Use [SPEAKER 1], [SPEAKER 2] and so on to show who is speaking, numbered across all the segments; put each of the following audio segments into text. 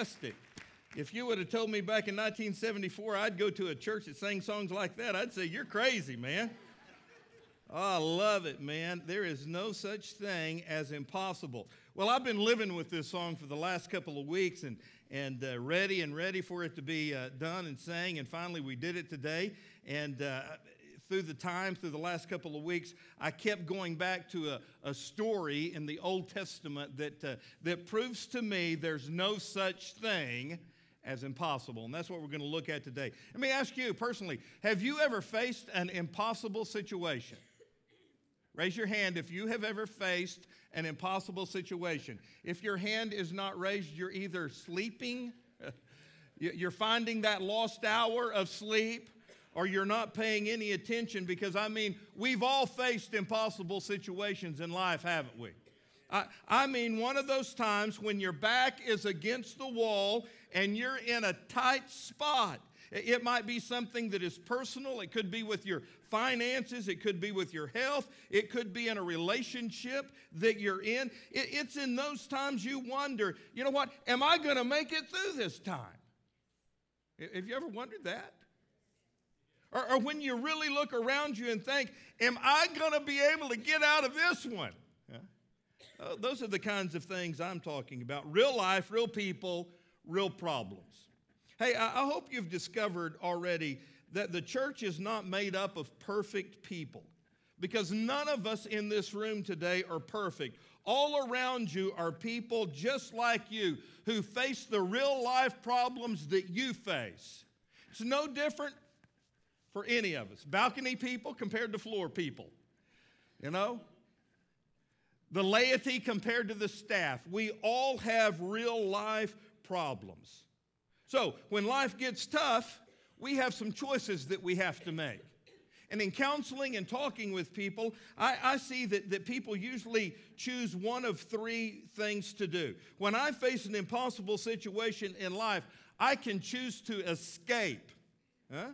[SPEAKER 1] fantastic. If you would have told me back in 1974 I'd go to a church that sang songs like that, I'd say, You're crazy, man. Oh, I love it, man. There is no such thing as impossible. Well, I've been living with this song for the last couple of weeks and, and uh, ready and ready for it to be uh, done and sang, and finally we did it today. And uh, through the time, through the last couple of weeks, I kept going back to a, a story in the Old Testament that, uh, that proves to me there's no such thing as impossible. And that's what we're going to look at today. Let me ask you personally have you ever faced an impossible situation? Raise your hand if you have ever faced an impossible situation. If your hand is not raised, you're either sleeping, you're finding that lost hour of sleep, or you're not paying any attention because, I mean, we've all faced impossible situations in life, haven't we? I, I mean, one of those times when your back is against the wall and you're in a tight spot. It might be something that is personal. It could be with your finances. It could be with your health. It could be in a relationship that you're in. It's in those times you wonder, you know what? Am I going to make it through this time? Have you ever wondered that? Or, or when you really look around you and think, am I going to be able to get out of this one? Uh, those are the kinds of things I'm talking about real life, real people, real problems. Hey, I, I hope you've discovered already that the church is not made up of perfect people because none of us in this room today are perfect. All around you are people just like you who face the real life problems that you face. It's no different for any of us. Balcony people compared to floor people. You know? The laity compared to the staff. We all have real life problems. So, when life gets tough, we have some choices that we have to make. And in counseling and talking with people, I, I, see that, that people usually choose one of three things to do. When I face an impossible situation in life, I can choose to escape. Huh?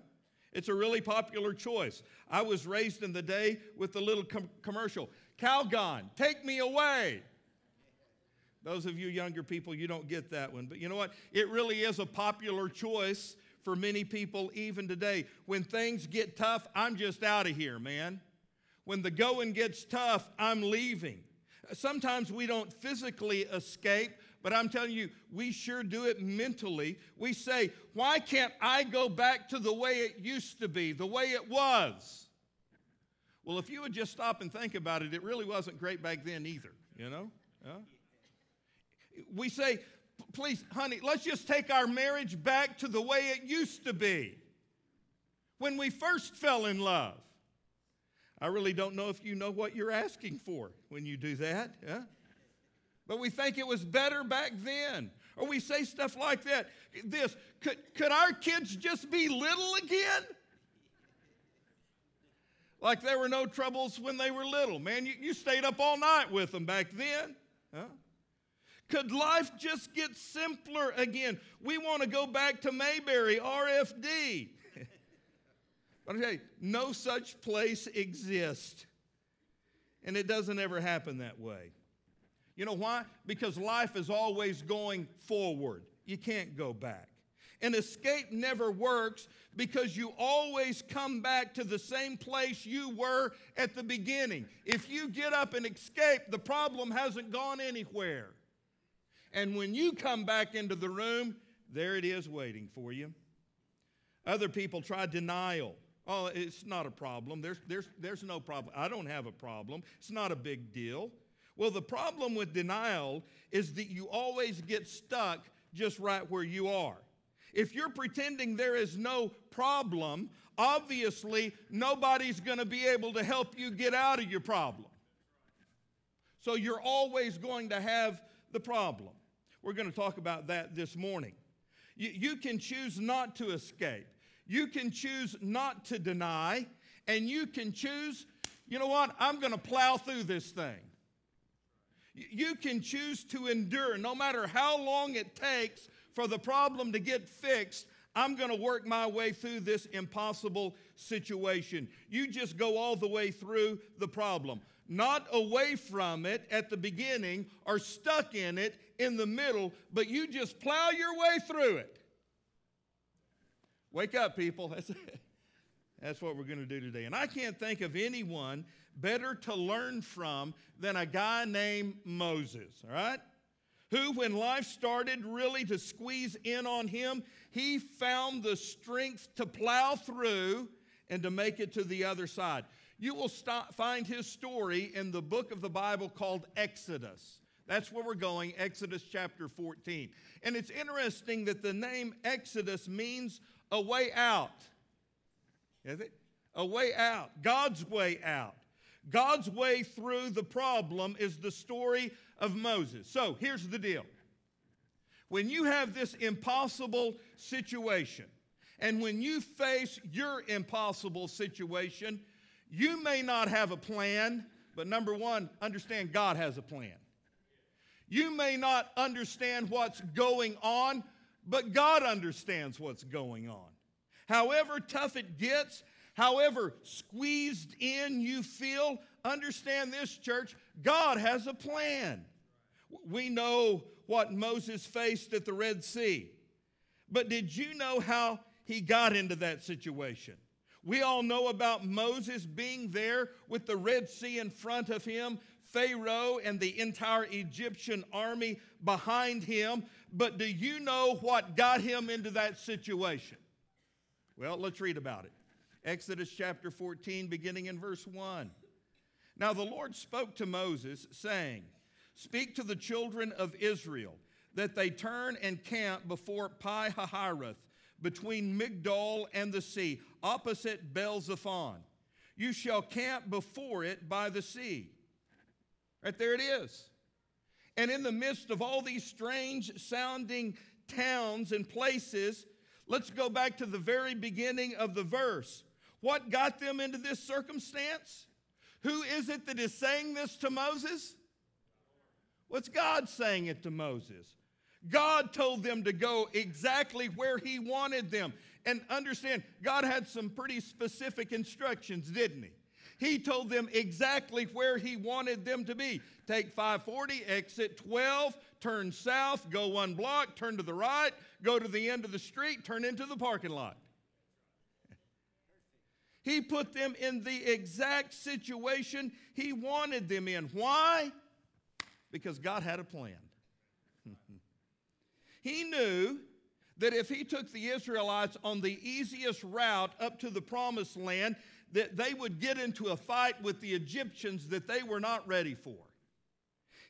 [SPEAKER 1] It's a really popular choice. I was raised in the day with the little com- commercial Calgon, take me away. Those of you younger people, you don't get that one. But you know what? It really is a popular choice for many people even today. When things get tough, I'm just out of here, man. When the going gets tough, I'm leaving. Sometimes we don't physically escape, but I'm telling you, we sure do it mentally. We say, why can't I go back to the way it used to be, the way it was? Well, if you would just stop and think about it, it really wasn't great back then either, you know? We say, please, honey, let's just take our marriage back to the way it used to be when we first fell in love. I really don't know if you know what you're asking for when you do that. But we think it was better back then. Or we say stuff like that. This, could, could our kids just be little again? Like there were no troubles when they were little. Man, you, you stayed up all night with them back then. Huh? Could life just get simpler again? We want to go back to Mayberry, RFD. but I tell you, no such place exists. And it doesn't ever happen that way. You know why? Because life is always going forward. You can't go back. And escape never works because you always come back to the same place you were at the beginning. If you get up and escape, the problem hasn't gone anywhere. And when you come back into the room, there it is waiting for you. Other people try denial. Oh, it's not a problem. There's, there's, there's no problem. I don't have a problem. It's not a big deal. Well, the problem with denial is that you always get stuck just right where you are. If you're pretending there is no problem, obviously nobody's going to be able to help you get out of your problem. So you're always going to have the problem. We're going to talk about that this morning. You, you can choose not to escape, you can choose not to deny, and you can choose, you know what, I'm going to plow through this thing. You can choose to endure no matter how long it takes for the problem to get fixed. I'm going to work my way through this impossible situation. You just go all the way through the problem. not away from it at the beginning or stuck in it in the middle, but you just plow your way through it. Wake up, people. That's, that's what we're going to do today. And I can't think of anyone better to learn from than a guy named Moses, all right? Who, when life started really to squeeze in on him, he found the strength to plow through and to make it to the other side. You will stop, find his story in the book of the Bible called Exodus. That's where we're going, Exodus chapter 14. And it's interesting that the name Exodus means a way out. Is it? A way out, God's way out. God's way through the problem is the story of Moses. So here's the deal when you have this impossible situation, and when you face your impossible situation, you may not have a plan, but number one, understand God has a plan. You may not understand what's going on, but God understands what's going on. However tough it gets, however squeezed in you feel, understand this, church God has a plan. We know what Moses faced at the Red Sea, but did you know how he got into that situation? We all know about Moses being there with the Red Sea in front of him, Pharaoh and the entire Egyptian army behind him. But do you know what got him into that situation? Well, let's read about it. Exodus chapter 14, beginning in verse 1. Now the Lord spoke to Moses, saying, Speak to the children of Israel that they turn and camp before Pi Hahiroth between Migdol and the sea, opposite Baal Zephon. You shall camp before it by the sea. Right there it is. And in the midst of all these strange sounding towns and places, let's go back to the very beginning of the verse. What got them into this circumstance? Who is it that is saying this to Moses? What's God saying it to Moses? God told them to go exactly where He wanted them. And understand, God had some pretty specific instructions, didn't He? He told them exactly where He wanted them to be. Take 540, exit 12, turn south, go one block, turn to the right, go to the end of the street, turn into the parking lot. He put them in the exact situation He wanted them in. Why? Because God had a plan. He knew that if he took the Israelites on the easiest route up to the promised land, that they would get into a fight with the Egyptians that they were not ready for.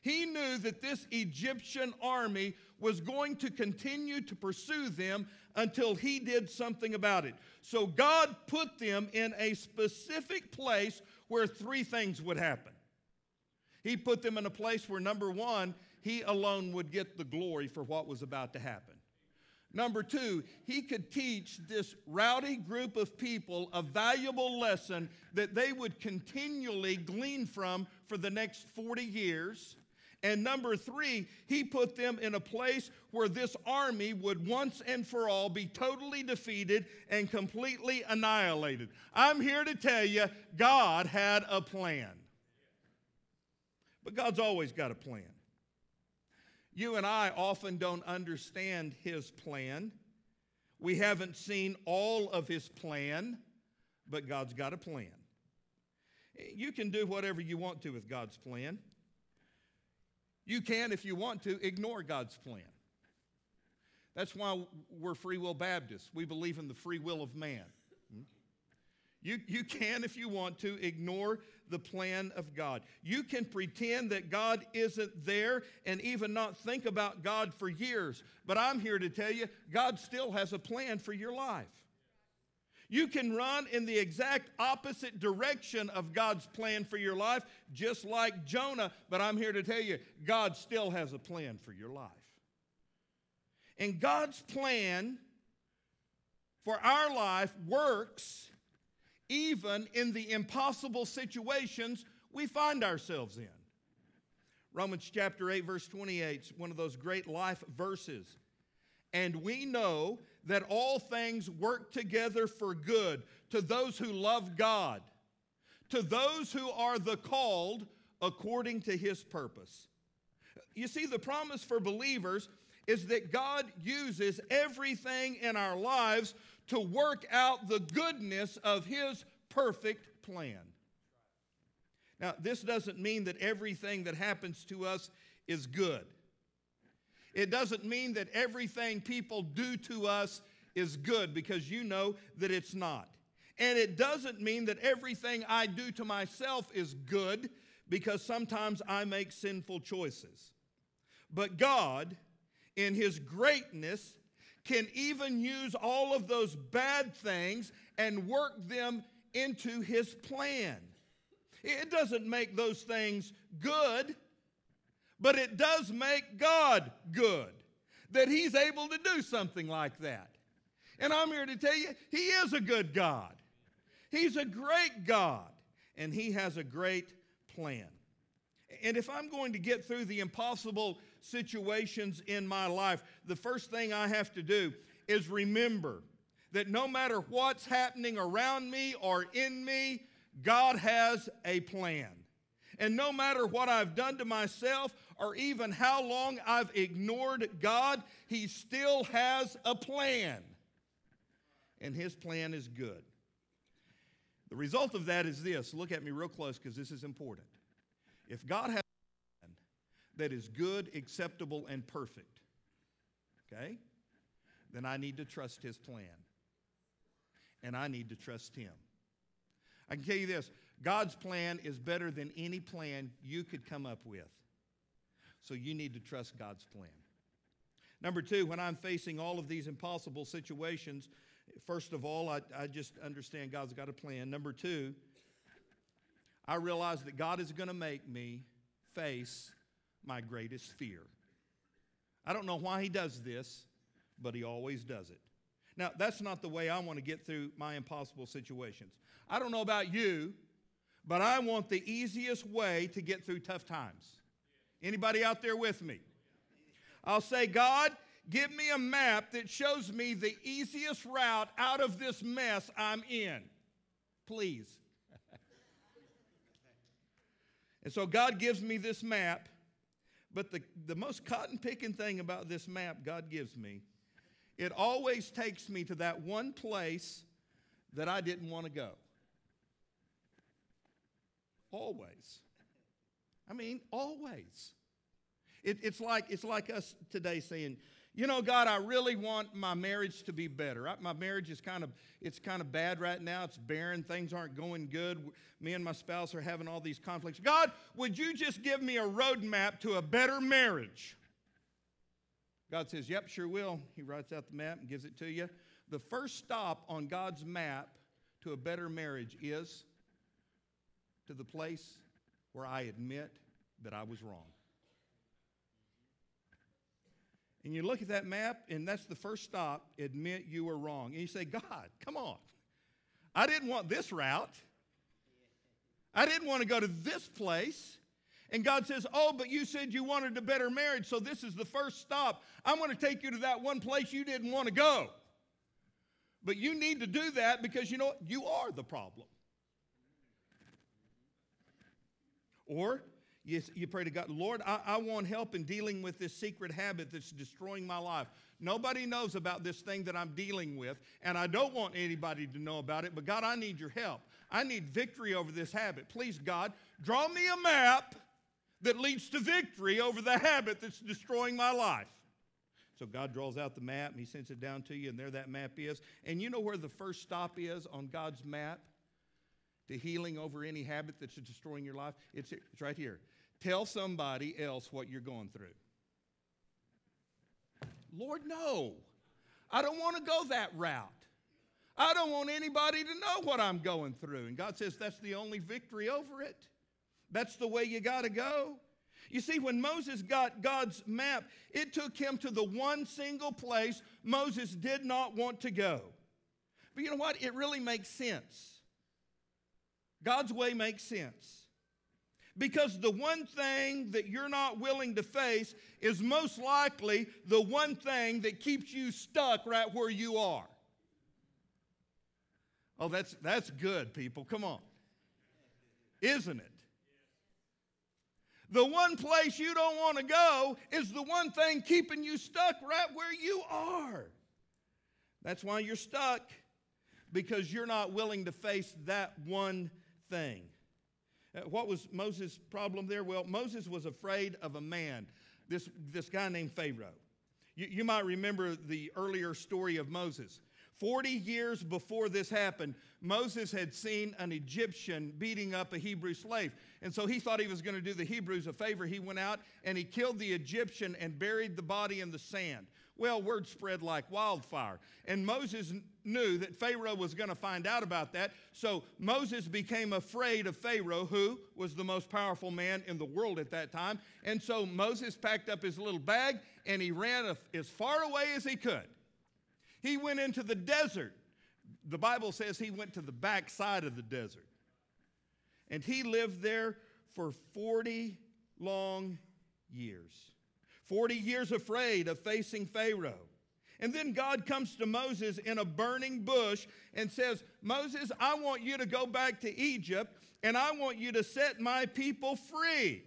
[SPEAKER 1] He knew that this Egyptian army was going to continue to pursue them until he did something about it. So God put them in a specific place where three things would happen. He put them in a place where, number one, he alone would get the glory for what was about to happen. Number two, he could teach this rowdy group of people a valuable lesson that they would continually glean from for the next 40 years. And number three, he put them in a place where this army would once and for all be totally defeated and completely annihilated. I'm here to tell you, God had a plan. But God's always got a plan. You and I often don't understand his plan. We haven't seen all of his plan, but God's got a plan. You can do whatever you want to with God's plan. You can, if you want to, ignore God's plan. That's why we're Free Will Baptists. We believe in the free will of man. You, you can, if you want to, ignore the plan of God. You can pretend that God isn't there and even not think about God for years. But I'm here to tell you, God still has a plan for your life. You can run in the exact opposite direction of God's plan for your life, just like Jonah, but I'm here to tell you, God still has a plan for your life. And God's plan for our life works even in the impossible situations we find ourselves in. Romans chapter 8, verse 28 is one of those great life verses. And we know that all things work together for good to those who love God, to those who are the called according to his purpose. You see, the promise for believers is that God uses everything in our lives to work out the goodness of his perfect plan. Now, this doesn't mean that everything that happens to us is good. It doesn't mean that everything people do to us is good because you know that it's not. And it doesn't mean that everything I do to myself is good because sometimes I make sinful choices. But God, in His greatness, can even use all of those bad things and work them into His plan. It doesn't make those things good, but it does make God good that He's able to do something like that. And I'm here to tell you, He is a good God. He's a great God, and He has a great plan. And if I'm going to get through the impossible situations in my life, the first thing I have to do is remember that no matter what's happening around me or in me, God has a plan. And no matter what I've done to myself or even how long I've ignored God, He still has a plan. And His plan is good. The result of that is this look at me real close because this is important. If God has a plan that is good, acceptable, and perfect, okay, then I need to trust His plan. And I need to trust Him. I can tell you this God's plan is better than any plan you could come up with. So you need to trust God's plan. Number two, when I'm facing all of these impossible situations, first of all, I, I just understand God's got a plan. Number two, I realize that God is going to make me face my greatest fear. I don't know why He does this, but He always does it. Now, that's not the way I want to get through my impossible situations. I don't know about you, but I want the easiest way to get through tough times. Anybody out there with me? I'll say, God, give me a map that shows me the easiest route out of this mess I'm in. Please. and so God gives me this map, but the, the most cotton picking thing about this map God gives me it always takes me to that one place that I didn't want to go. Always. I mean, always. It, it's, like, it's like us today saying, you know, God, I really want my marriage to be better. I, my marriage is kind of, it's kind of bad right now. It's barren. Things aren't going good. Me and my spouse are having all these conflicts. God, would you just give me a roadmap to a better marriage? God says, Yep, sure will. He writes out the map and gives it to you. The first stop on God's map to a better marriage is to the place where I admit that I was wrong. And you look at that map, and that's the first stop admit you were wrong. And you say, God, come on. I didn't want this route. I didn't want to go to this place. And God says, Oh, but you said you wanted a better marriage, so this is the first stop. I'm going to take you to that one place you didn't want to go. But you need to do that because you know what? You are the problem. Or you, you pray to God, Lord, I, I want help in dealing with this secret habit that's destroying my life. Nobody knows about this thing that I'm dealing with, and I don't want anybody to know about it, but God, I need your help. I need victory over this habit. Please, God, draw me a map that leads to victory over the habit that's destroying my life. So God draws out the map and He sends it down to you, and there that map is. And you know where the first stop is on God's map to healing over any habit that's destroying your life? It's, it's right here. Tell somebody else what you're going through. Lord, no. I don't want to go that route. I don't want anybody to know what I'm going through. And God says that's the only victory over it. That's the way you got to go. You see, when Moses got God's map, it took him to the one single place Moses did not want to go. But you know what? It really makes sense. God's way makes sense. Because the one thing that you're not willing to face is most likely the one thing that keeps you stuck right where you are. Oh, that's, that's good, people. Come on. isn't it? The one place you don't want to go is the one thing keeping you stuck right where you are. That's why you're stuck, because you're not willing to face that one thing. Uh, what was Moses' problem there? Well, Moses was afraid of a man, this, this guy named Pharaoh. You, you might remember the earlier story of Moses. 40 years before this happened, Moses had seen an Egyptian beating up a Hebrew slave. And so he thought he was going to do the Hebrews a favor. He went out and he killed the Egyptian and buried the body in the sand. Well, word spread like wildfire. And Moses knew that Pharaoh was going to find out about that. So Moses became afraid of Pharaoh, who was the most powerful man in the world at that time. And so Moses packed up his little bag and he ran as far away as he could. He went into the desert. The Bible says he went to the backside of the desert. And he lived there for 40 long years. 40 years afraid of facing Pharaoh. And then God comes to Moses in a burning bush and says, Moses, I want you to go back to Egypt and I want you to set my people free.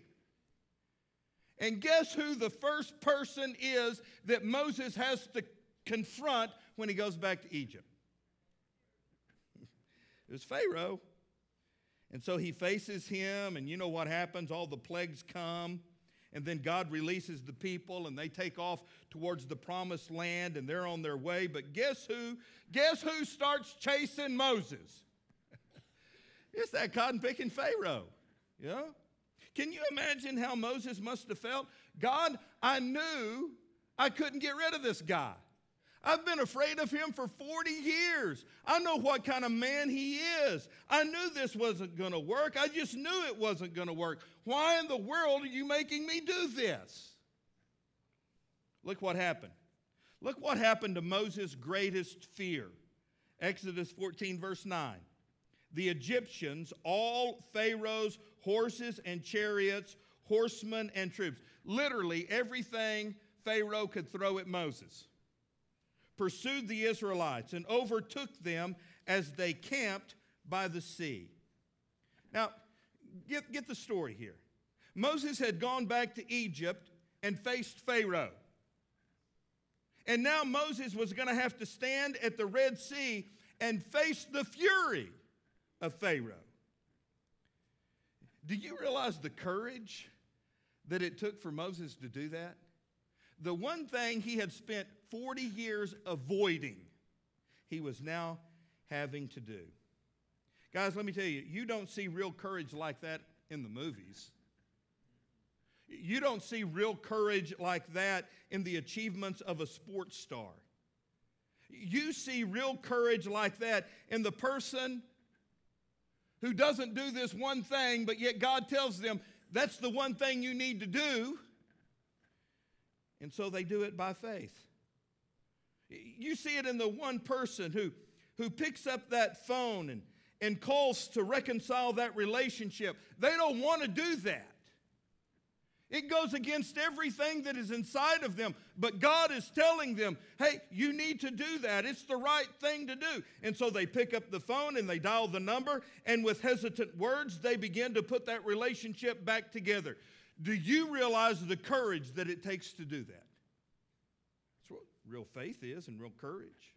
[SPEAKER 1] And guess who the first person is that Moses has to confront when he goes back to Egypt? It was Pharaoh. And so he faces him, and you know what happens? All the plagues come. And then God releases the people and they take off towards the promised land and they're on their way. But guess who? Guess who starts chasing Moses? it's that cotton picking Pharaoh. Yeah? Can you imagine how Moses must have felt? God, I knew I couldn't get rid of this guy. I've been afraid of him for 40 years. I know what kind of man he is. I knew this wasn't going to work. I just knew it wasn't going to work. Why in the world are you making me do this? Look what happened. Look what happened to Moses' greatest fear. Exodus 14, verse 9. The Egyptians, all Pharaoh's horses and chariots, horsemen and troops, literally everything Pharaoh could throw at Moses pursued the Israelites and overtook them as they camped by the sea. Now, get, get the story here. Moses had gone back to Egypt and faced Pharaoh. And now Moses was going to have to stand at the Red Sea and face the fury of Pharaoh. Do you realize the courage that it took for Moses to do that? The one thing he had spent 40 years avoiding, he was now having to do. Guys, let me tell you, you don't see real courage like that in the movies. You don't see real courage like that in the achievements of a sports star. You see real courage like that in the person who doesn't do this one thing, but yet God tells them that's the one thing you need to do. And so they do it by faith. You see it in the one person who, who picks up that phone and, and calls to reconcile that relationship. They don't want to do that. It goes against everything that is inside of them. But God is telling them, hey, you need to do that. It's the right thing to do. And so they pick up the phone and they dial the number, and with hesitant words, they begin to put that relationship back together. Do you realize the courage that it takes to do that? Real faith is and real courage.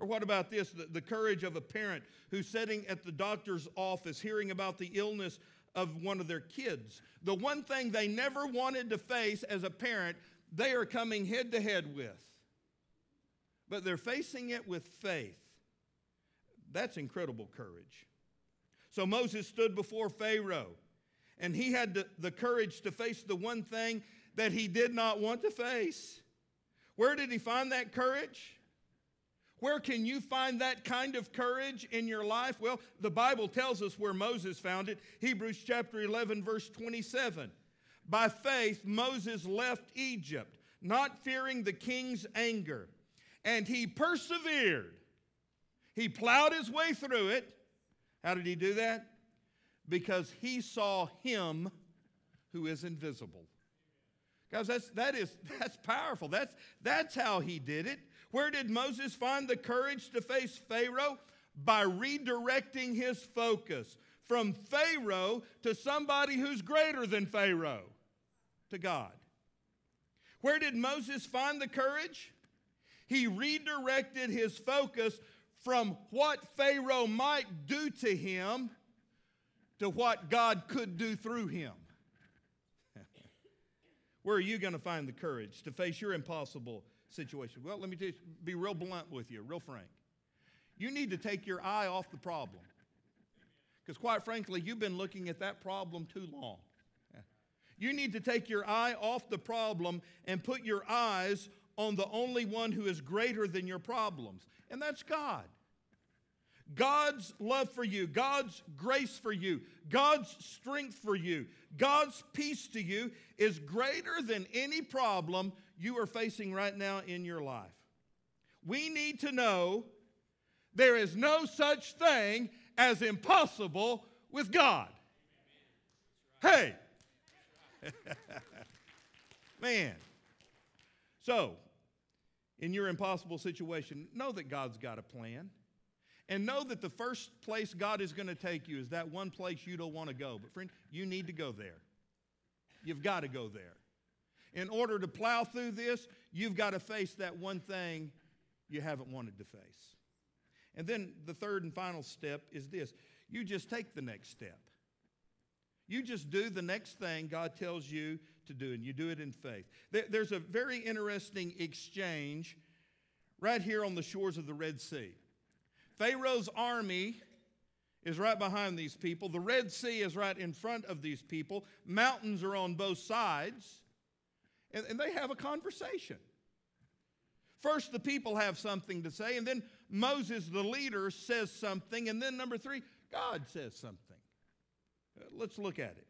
[SPEAKER 1] Or what about this? The, the, courage of a parent who's sitting at the doctor's office hearing about the illness of one of their kids. The one thing they never wanted to face as a parent, they are coming head to head with. But they're facing it with faith. That's incredible courage. So Moses stood before Pharaoh and he had the, the courage to face the one thing that he did not want to face. Where did he find that courage? Where can you find that kind of courage in your life? Well, the Bible tells us where Moses found it. Hebrews chapter 11, verse 27. By faith, Moses left Egypt, not fearing the king's anger, and he persevered. He plowed his way through it. How did he do that? because he saw him who is invisible. Guys, that's, that is, that's powerful. That's, that's how he did it. Where did Moses find the courage to face Pharaoh? By redirecting his focus from Pharaoh to somebody who's greater than Pharaoh, to God. Where did Moses find the courage? He redirected his focus from what Pharaoh might do to him to what God could do through him. Where are you going to find the courage to face your impossible situation? Well, let me just be real blunt with you, real frank. You need to take your eye off the problem. Because, quite frankly, you've been looking at that problem too long. You need to take your eye off the problem and put your eyes on the only one who is greater than your problems, and that's God. God's love for you, God's grace for you, God's strength for you, God's peace to you is greater than any problem you are facing right now in your life. We need to know there is no such thing as impossible with God. Hey! Man. So, in your impossible situation, know that God's got a plan. And know that the first place God is going to take you is that one place you don't want to go. But, friend, you need to go there. You've got to go there. In order to plow through this, you've got to face that one thing you haven't wanted to face. And then the third and final step is this you just take the next step. You just do the next thing God tells you to do, and you do it in faith. There's a very interesting exchange right here on the shores of the Red Sea. Pharaoh's army is right behind these people, the Red Sea is right in front of these people, mountains are on both sides, and, and they have a conversation. First, the people have something to say, and then Moses, the leader, says something, and then number three, God says something. Uh, let's look at it.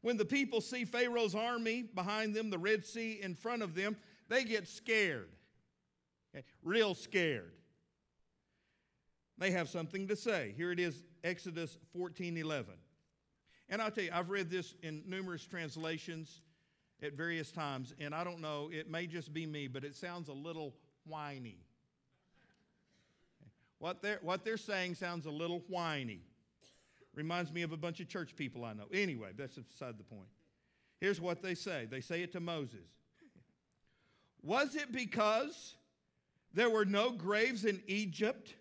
[SPEAKER 1] When the people see Pharaoh's army behind them, the Red Sea in front of them, they get scared. Real scared. They have something to say. Here it is, Exodus 14 11. And I'll tell you, I've read this in numerous translations at various times, and I don't know, it may just be me, but it sounds a little whiny. What they're, what they're saying sounds a little whiny. Reminds me of a bunch of church people I know. Anyway, that's beside the point. Here's what they say they say it to Moses Was it because there were no graves in Egypt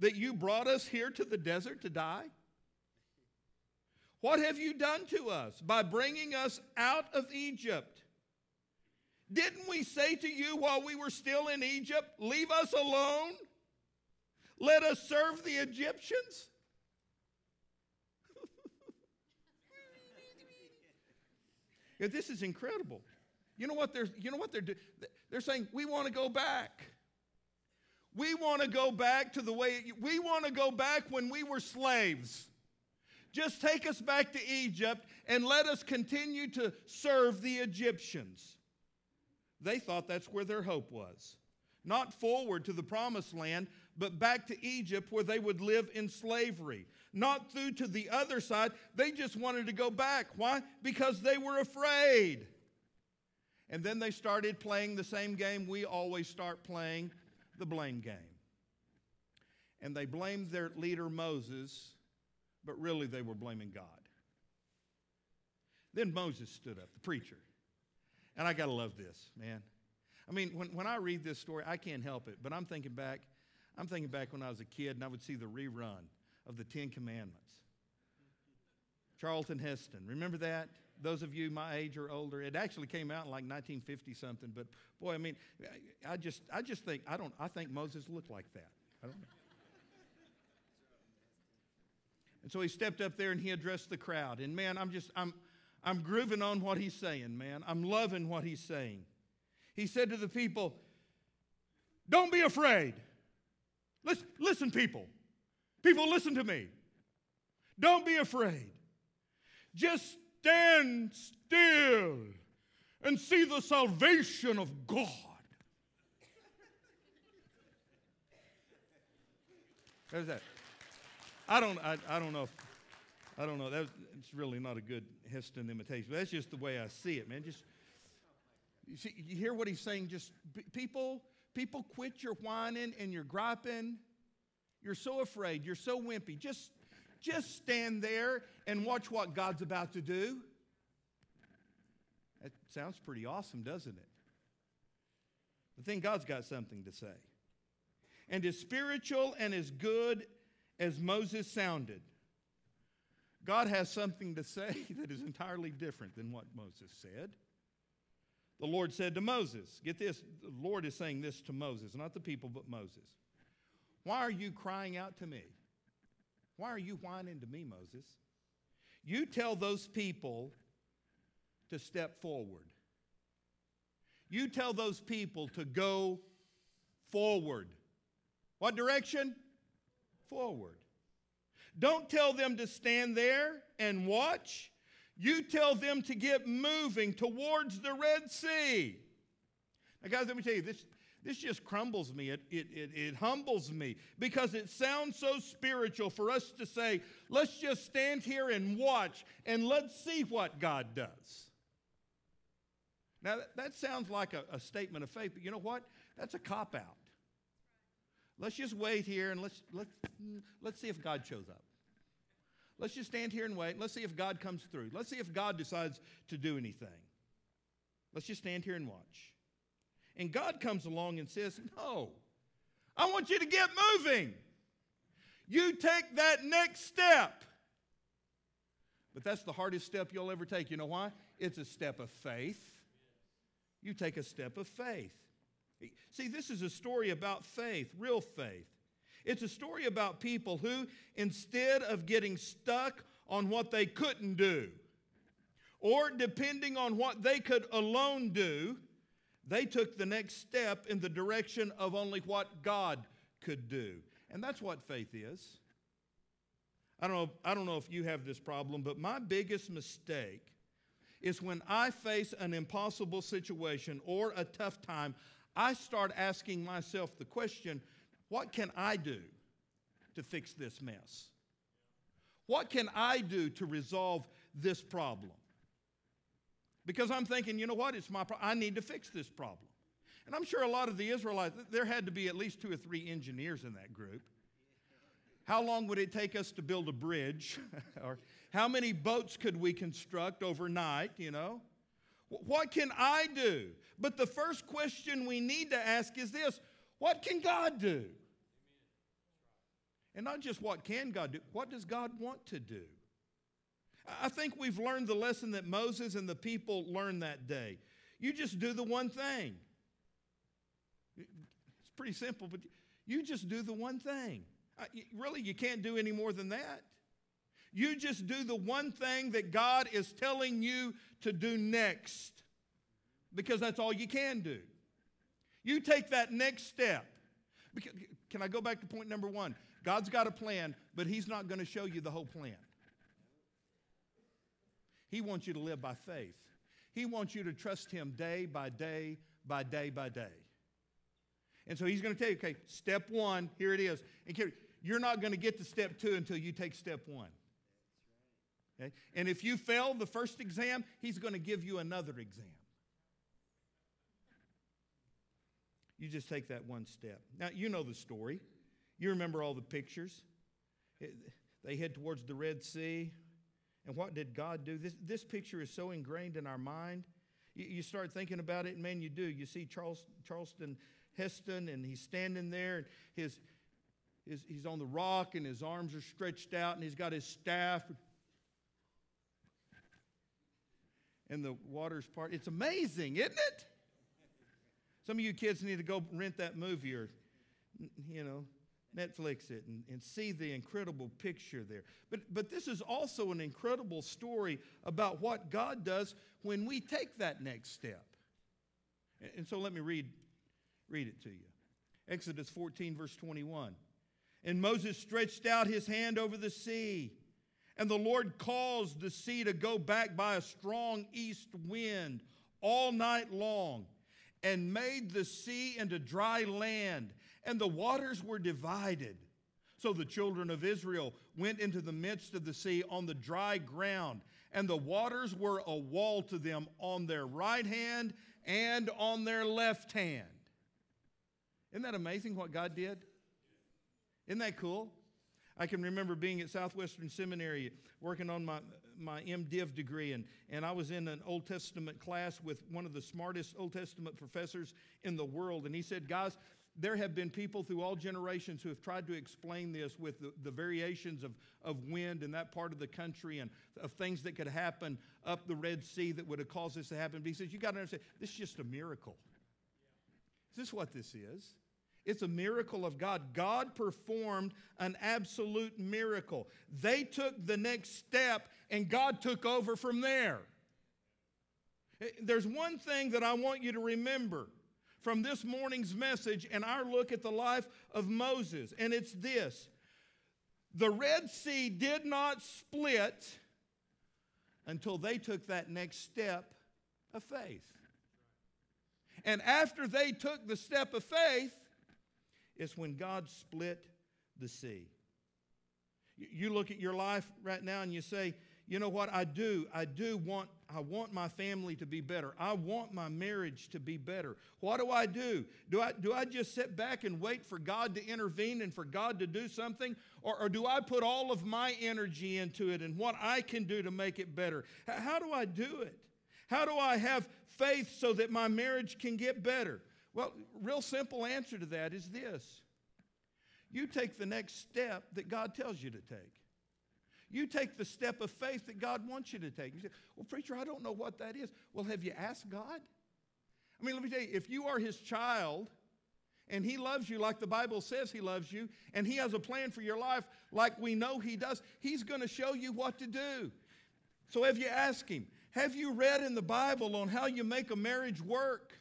[SPEAKER 1] that you brought us here to the desert to die? What have you done to us by bringing us out of Egypt? Didn't we say to you while we were still in Egypt, Leave us alone? Let us serve the Egyptians? this is incredible. You know what they're, you know what they're doing? They're saying, We want to go back. We want to go back to the way, we want to go back when we were slaves. Just take us back to Egypt and let us continue to serve the Egyptians. They thought that's where their hope was. Not forward to the promised land, but back to Egypt where they would live in slavery. Not through to the other side. They just wanted to go back. Why? Because they were afraid. And then they started playing the same game we always start playing the blame game. And they blamed their leader Moses but really they were blaming God. Then Moses stood up, the preacher. And I got to love this, man. I mean, when, when I read this story, I can't help it, but I'm thinking back, I'm thinking back when I was a kid and I would see the rerun of the Ten Commandments. Charlton Heston, remember that? Those of you my age or older, it actually came out in like 1950 something. But boy, I mean, I just, I just think I don't, I think Moses looked like that. I don't know. And so he stepped up there and he addressed the crowd. And man, I'm just, I'm, I'm grooving on what he's saying, man. I'm loving what he's saying. He said to the people, Don't be afraid. Listen, listen, people. People, listen to me. Don't be afraid. Just stand still and see the salvation of God. How's that? I don't, I, I don't know if, I don't know. That, it's really not a good Heston imitation, but that's just the way I see it, man. Just, you, see, you hear what he's saying? Just people, people quit your whining and your griping. You're so afraid. You're so wimpy. Just, Just stand there and watch what God's about to do. That sounds pretty awesome, doesn't it? But then God's got something to say. And as spiritual and as good as Moses sounded, God has something to say that is entirely different than what Moses said. The Lord said to Moses, get this, the Lord is saying this to Moses, not the people, but Moses. Why are you crying out to me? Why are you whining to me, Moses? You tell those people to step forward. You tell those people to go forward. What direction? Forward. Don't tell them to stand there and watch. You tell them to get moving towards the Red Sea. Now, guys, let me tell you, this, this just crumbles me. It, it, it, it, humbles me because it sounds so spiritual for us to say, let's just stand here and watch and let's see what God does. Now, that, that sounds like a, a statement of faith, but you know what? That's a cop out. Let's just wait here and let's, let's, let's see if God shows up. Let's just stand here and wait. Let's see if God comes through. Let's see if God decides to do anything. Let's just stand here and watch. And God comes along and says, No, I want you to get moving. You take that next step. But that's the hardest step you'll ever take. You know why? It's a step of faith. You take a step of faith. See, this is a story about faith, real faith. It's a story about people who, instead of getting stuck on what they couldn't do, or depending on what they could alone do, they took the next step in the direction of only what God could do. And that's what faith is. I don't know, I don't know if you have this problem, but my biggest mistake is when I face an impossible situation or a tough time, I start asking myself the question what can I do to fix this mess? What can I do to resolve this problem? Because I'm thinking, you know what? It's my. I need to fix this problem. And I'm sure a lot of the Israelites, there had to be at least two or three engineers in that group. How long would it take us to build a bridge? or how many boats could we construct overnight, you know? What can I do? But the first question we need to ask is this what can God do? And not just what can God do, what does God want to do? I think we've learned the lesson that Moses and the people learned that day. You just do the one thing. It's pretty simple, but you just do the one thing. Really, you can't do any more than that. You just do the one thing that God is telling you to do next because that's all you can do. You take that next step. Can I go back to point number one? God's got a plan, but He's not going to show you the whole plan. He wants you to live by faith. He wants you to trust Him day by day by day by day. And so He's going to tell you, okay, step one, here it is. And you're not going to get to step two until you take step one. Okay? And if you fail the first exam, He's going to give you another exam. You just take that one step. Now, you know the story. You remember all the pictures. They head towards the Red Sea. And what did God do? This, this picture is so ingrained in our mind. You, you start thinking about it, and man, you do. You see Charles, Charleston Heston, and he's standing there, and his, his, he's on the rock, and his arms are stretched out, and he's got his staff. And the water's part. It's amazing, isn't it? Some of you kids need to go rent that movie or, you know, Netflix it and, and see the incredible picture there. But, but this is also an incredible story about what God does when we take that next step. And, and so let me read, read it to you. Exodus 14, verse 21. And Moses stretched out his hand over the sea, and the Lord caused the sea to go back by a strong east wind all night long, and made the sea into dry land and the waters were divided. So the children of Israel went into the midst of the sea on the dry ground, and the waters were a wall to them on their right hand and on their left hand. Isn't that amazing what God did? Isn't that cool? I can remember being at Southwestern Seminary working on my, my MDiv degree, and, and I was in an Old Testament class with one of the smartest Old Testament professors in the world. And he said, Guys, there have been people through all generations who have tried to explain this with the, the, variations of, of wind in that part of the country and of things that could happen up the Red Sea that would have caused this to happen. But he says, You got to understand, this is just a miracle. Is this what this is? It's a miracle of God. God performed an absolute miracle. They took the next step and God took over from there. Eh, there's one thing that I want you to remember from this morning's message and our look at the life of Moses, and it's this the Red Sea did not split until they took that next step of faith. And after they took the step of faith, is when God split the sea. You look at your life right now and you say, you know what I do? I do want I want my family to be better. I want my marriage to be better. What do I do? Do I do I just sit back and wait for God to intervene and for God to do something or, or do I put all of my energy into it and what I can do to make it better? How do I do it? How do I have faith so that my marriage can get better? Well, real simple answer to that is this. You take the next step that God tells you to take. You take the step of faith that God wants you to take. You say, Well, preacher, I don't know what that is. Well, have you asked God? I mean, let me tell you, if you are his child and he loves you like the Bible says he loves you, and he has a plan for your life like we know he does, he's going to show you what to do. So have you asked him? Have you read in the Bible on how you make a marriage work?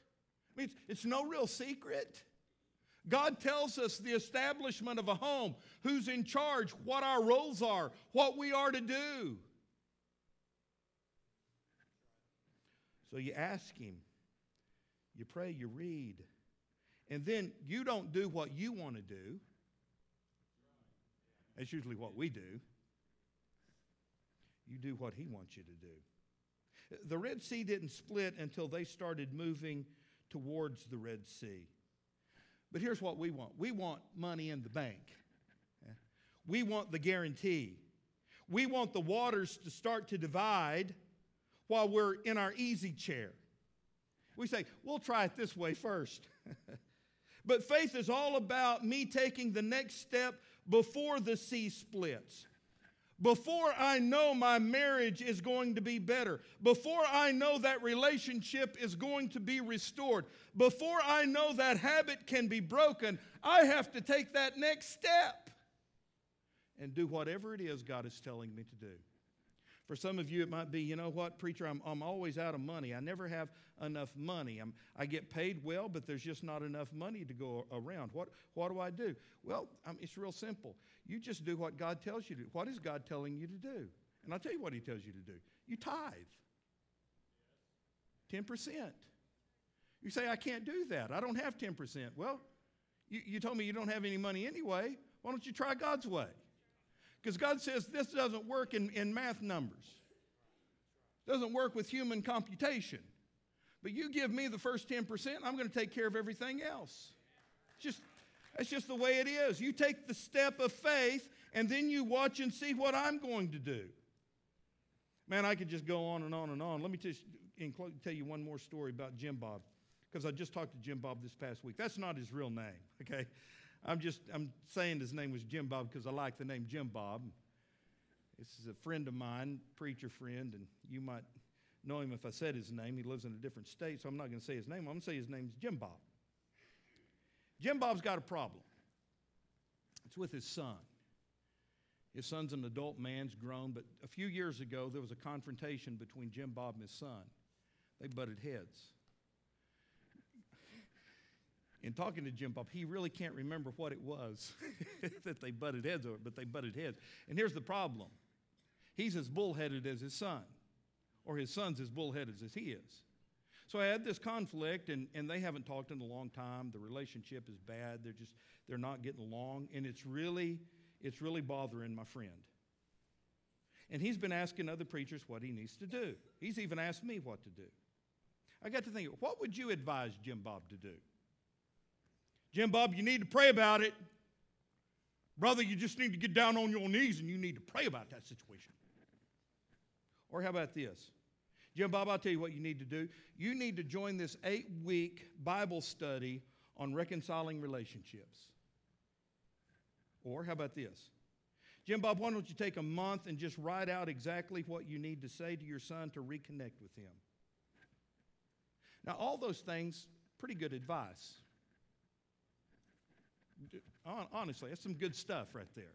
[SPEAKER 1] I mean, it's, it's no real secret. God tells us the establishment of a home, who's in charge, what our roles are, what we are to do. So you ask Him, you pray, you read, and then you don't do what you want to do. That's usually what we do. You do what He wants you to do. The Red Sea didn't split until they started moving towards the Red Sea. But here's what we want we want money in the bank, we want the guarantee. We want the waters to start to divide while we're in our easy chair. We say, we'll try it this way first. but faith is all about me taking the next step before the sea splits before I know my marriage is going to be better, before I know that relationship is going to be restored, before I know that habit can be broken, I have to take that next step and do whatever it is God is telling me to do. For some of you, it might be, you know what, preacher, I'm, I'm always out of money. I never have enough money. I'm, I get paid well, but there's just not enough money to go around. What, what do I do? Well, um, it's real simple. You just do what God tells you to do. What is God telling you to do? And I'll tell you what He tells you to do. You tithe 10%. You say, I can't do that. I don't have 10%. Well, you, you told me you don't have any money anyway. Why don't you try God's way? Because God says this doesn't work in, in math numbers, doesn't work with human computation. But you give me the first 10%, I'm going to take care of everything else. Just that's just the way it is. You take the step of faith and then you watch and see what I'm going to do. Man, I could just go on and on and on. Let me just tell you one more story about Jim Bob because I just talked to Jim Bob this past week. That's not his real name, okay? I'm just I'm saying his name was Jim Bob because I like the name Jim Bob. This is a friend of mine, preacher friend, and you might know him if I said his name. He lives in a different state, so I'm not going to say his name. I'm going to say his name's Jim Bob. Jim Bob's got a problem. It's with his son. His son's an adult man's grown, but a few years ago there was a confrontation between Jim Bob and his son. They butted heads. In talking to Jim Bob, he really can't remember what it was that they butted heads over, but they butted heads. And here's the problem he's as bullheaded as his son, or his son's as bullheaded as he is. So I had this conflict, and, and they haven't talked in a long time. The relationship is bad. They're just, they're not getting along. And it's really, it's really bothering my friend. And he's been asking other preachers what he needs to do. He's even asked me what to do. I got to think, what would you advise Jim Bob to do? Jim Bob, you need to pray about it. Brother, you just need to get down on your knees and you need to pray about that situation. Or how about this? Jim Bob, I'll tell you what you need to do. You need to join this eight week Bible study on reconciling relationships. Or how about this? Jim Bob, why don't you take a month and just write out exactly what you need to say to your son to reconnect with him? Now, all those things, pretty good advice. Honestly, that's some good stuff right there.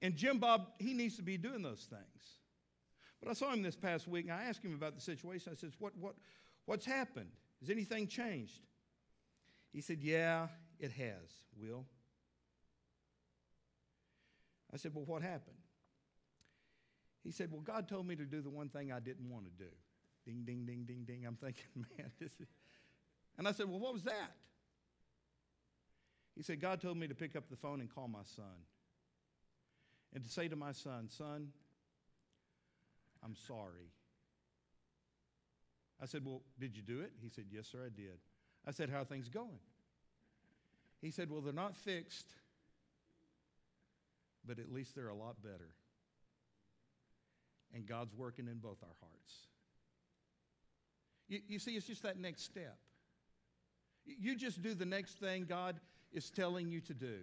[SPEAKER 1] And Jim Bob, he needs to be doing those things. But I saw him this past week and I asked him about the situation. I said, what, what, What's happened? Has anything changed? He said, Yeah, it has, Will. I said, Well, what happened? He said, Well, God told me to do the one thing I didn't want to do. Ding, ding, ding, ding, ding. I'm thinking, man, this is. And I said, Well, what was that? He said, God told me to pick up the phone and call my son and to say to my son, Son, I'm sorry. I said, Well, did you do it? He said, Yes, sir, I did. I said, How things going? He said, Well, they're not fixed, but at least they're a lot better. And God's working in both our hearts. You, you see, it's just that next step. You just do the next thing God is telling you to do.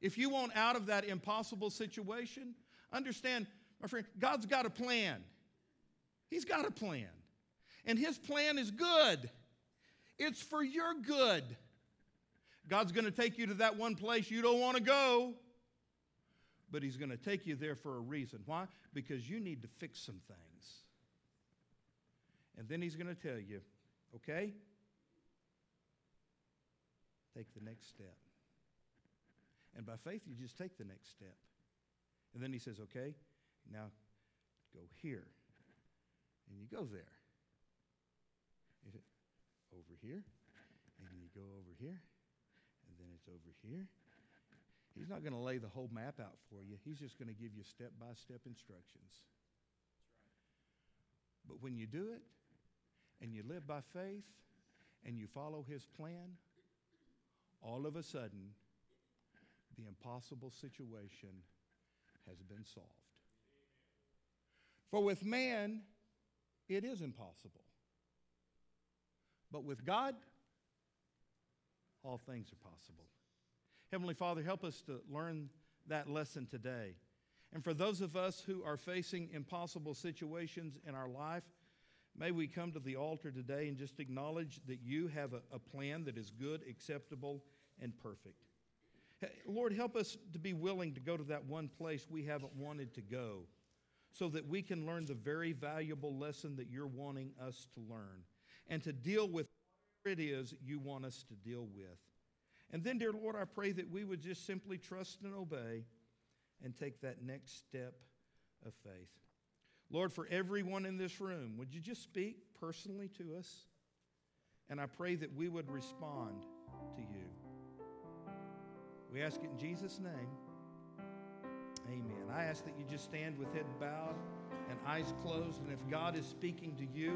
[SPEAKER 1] If you want out of that impossible situation, understand, my friend, God's got a plan. He's got a plan. And His plan is good, it's for your good. God's going to take you to that one place you don't want to go, but He's going to take you there for a reason. Why? Because you need to fix some things. And then He's going to tell you, okay? Take the next step. And by faith, you just take the next step. And then He says, okay, now go here. And you go there. Over here. And you go over here. And then it's over here. He's not going to lay the whole map out for you. He's just going to give you step by step instructions. But when you do it and you live by faith and you follow his plan, all of a sudden, the impossible situation has been solved. For with man, it is impossible. But with God, all things are possible. Heavenly Father, help us to learn that lesson today. And for those of us who are facing impossible situations in our life, may we come to the altar today and just acknowledge that you have a, a plan that is good, acceptable, and perfect. Lord, help us to be willing to go to that one place we haven't wanted to go so that we can learn the very valuable lesson that you're wanting us to learn and to deal with whatever it is you want us to deal with. And then, dear Lord, I pray that we would just simply trust and obey and take that next step of faith. Lord, for everyone in this room, would you just speak personally to us? And I pray that we would respond to you. We ask it in Jesus' name. Amen. I ask that you just stand with head bowed and eyes closed. And if God is speaking to you,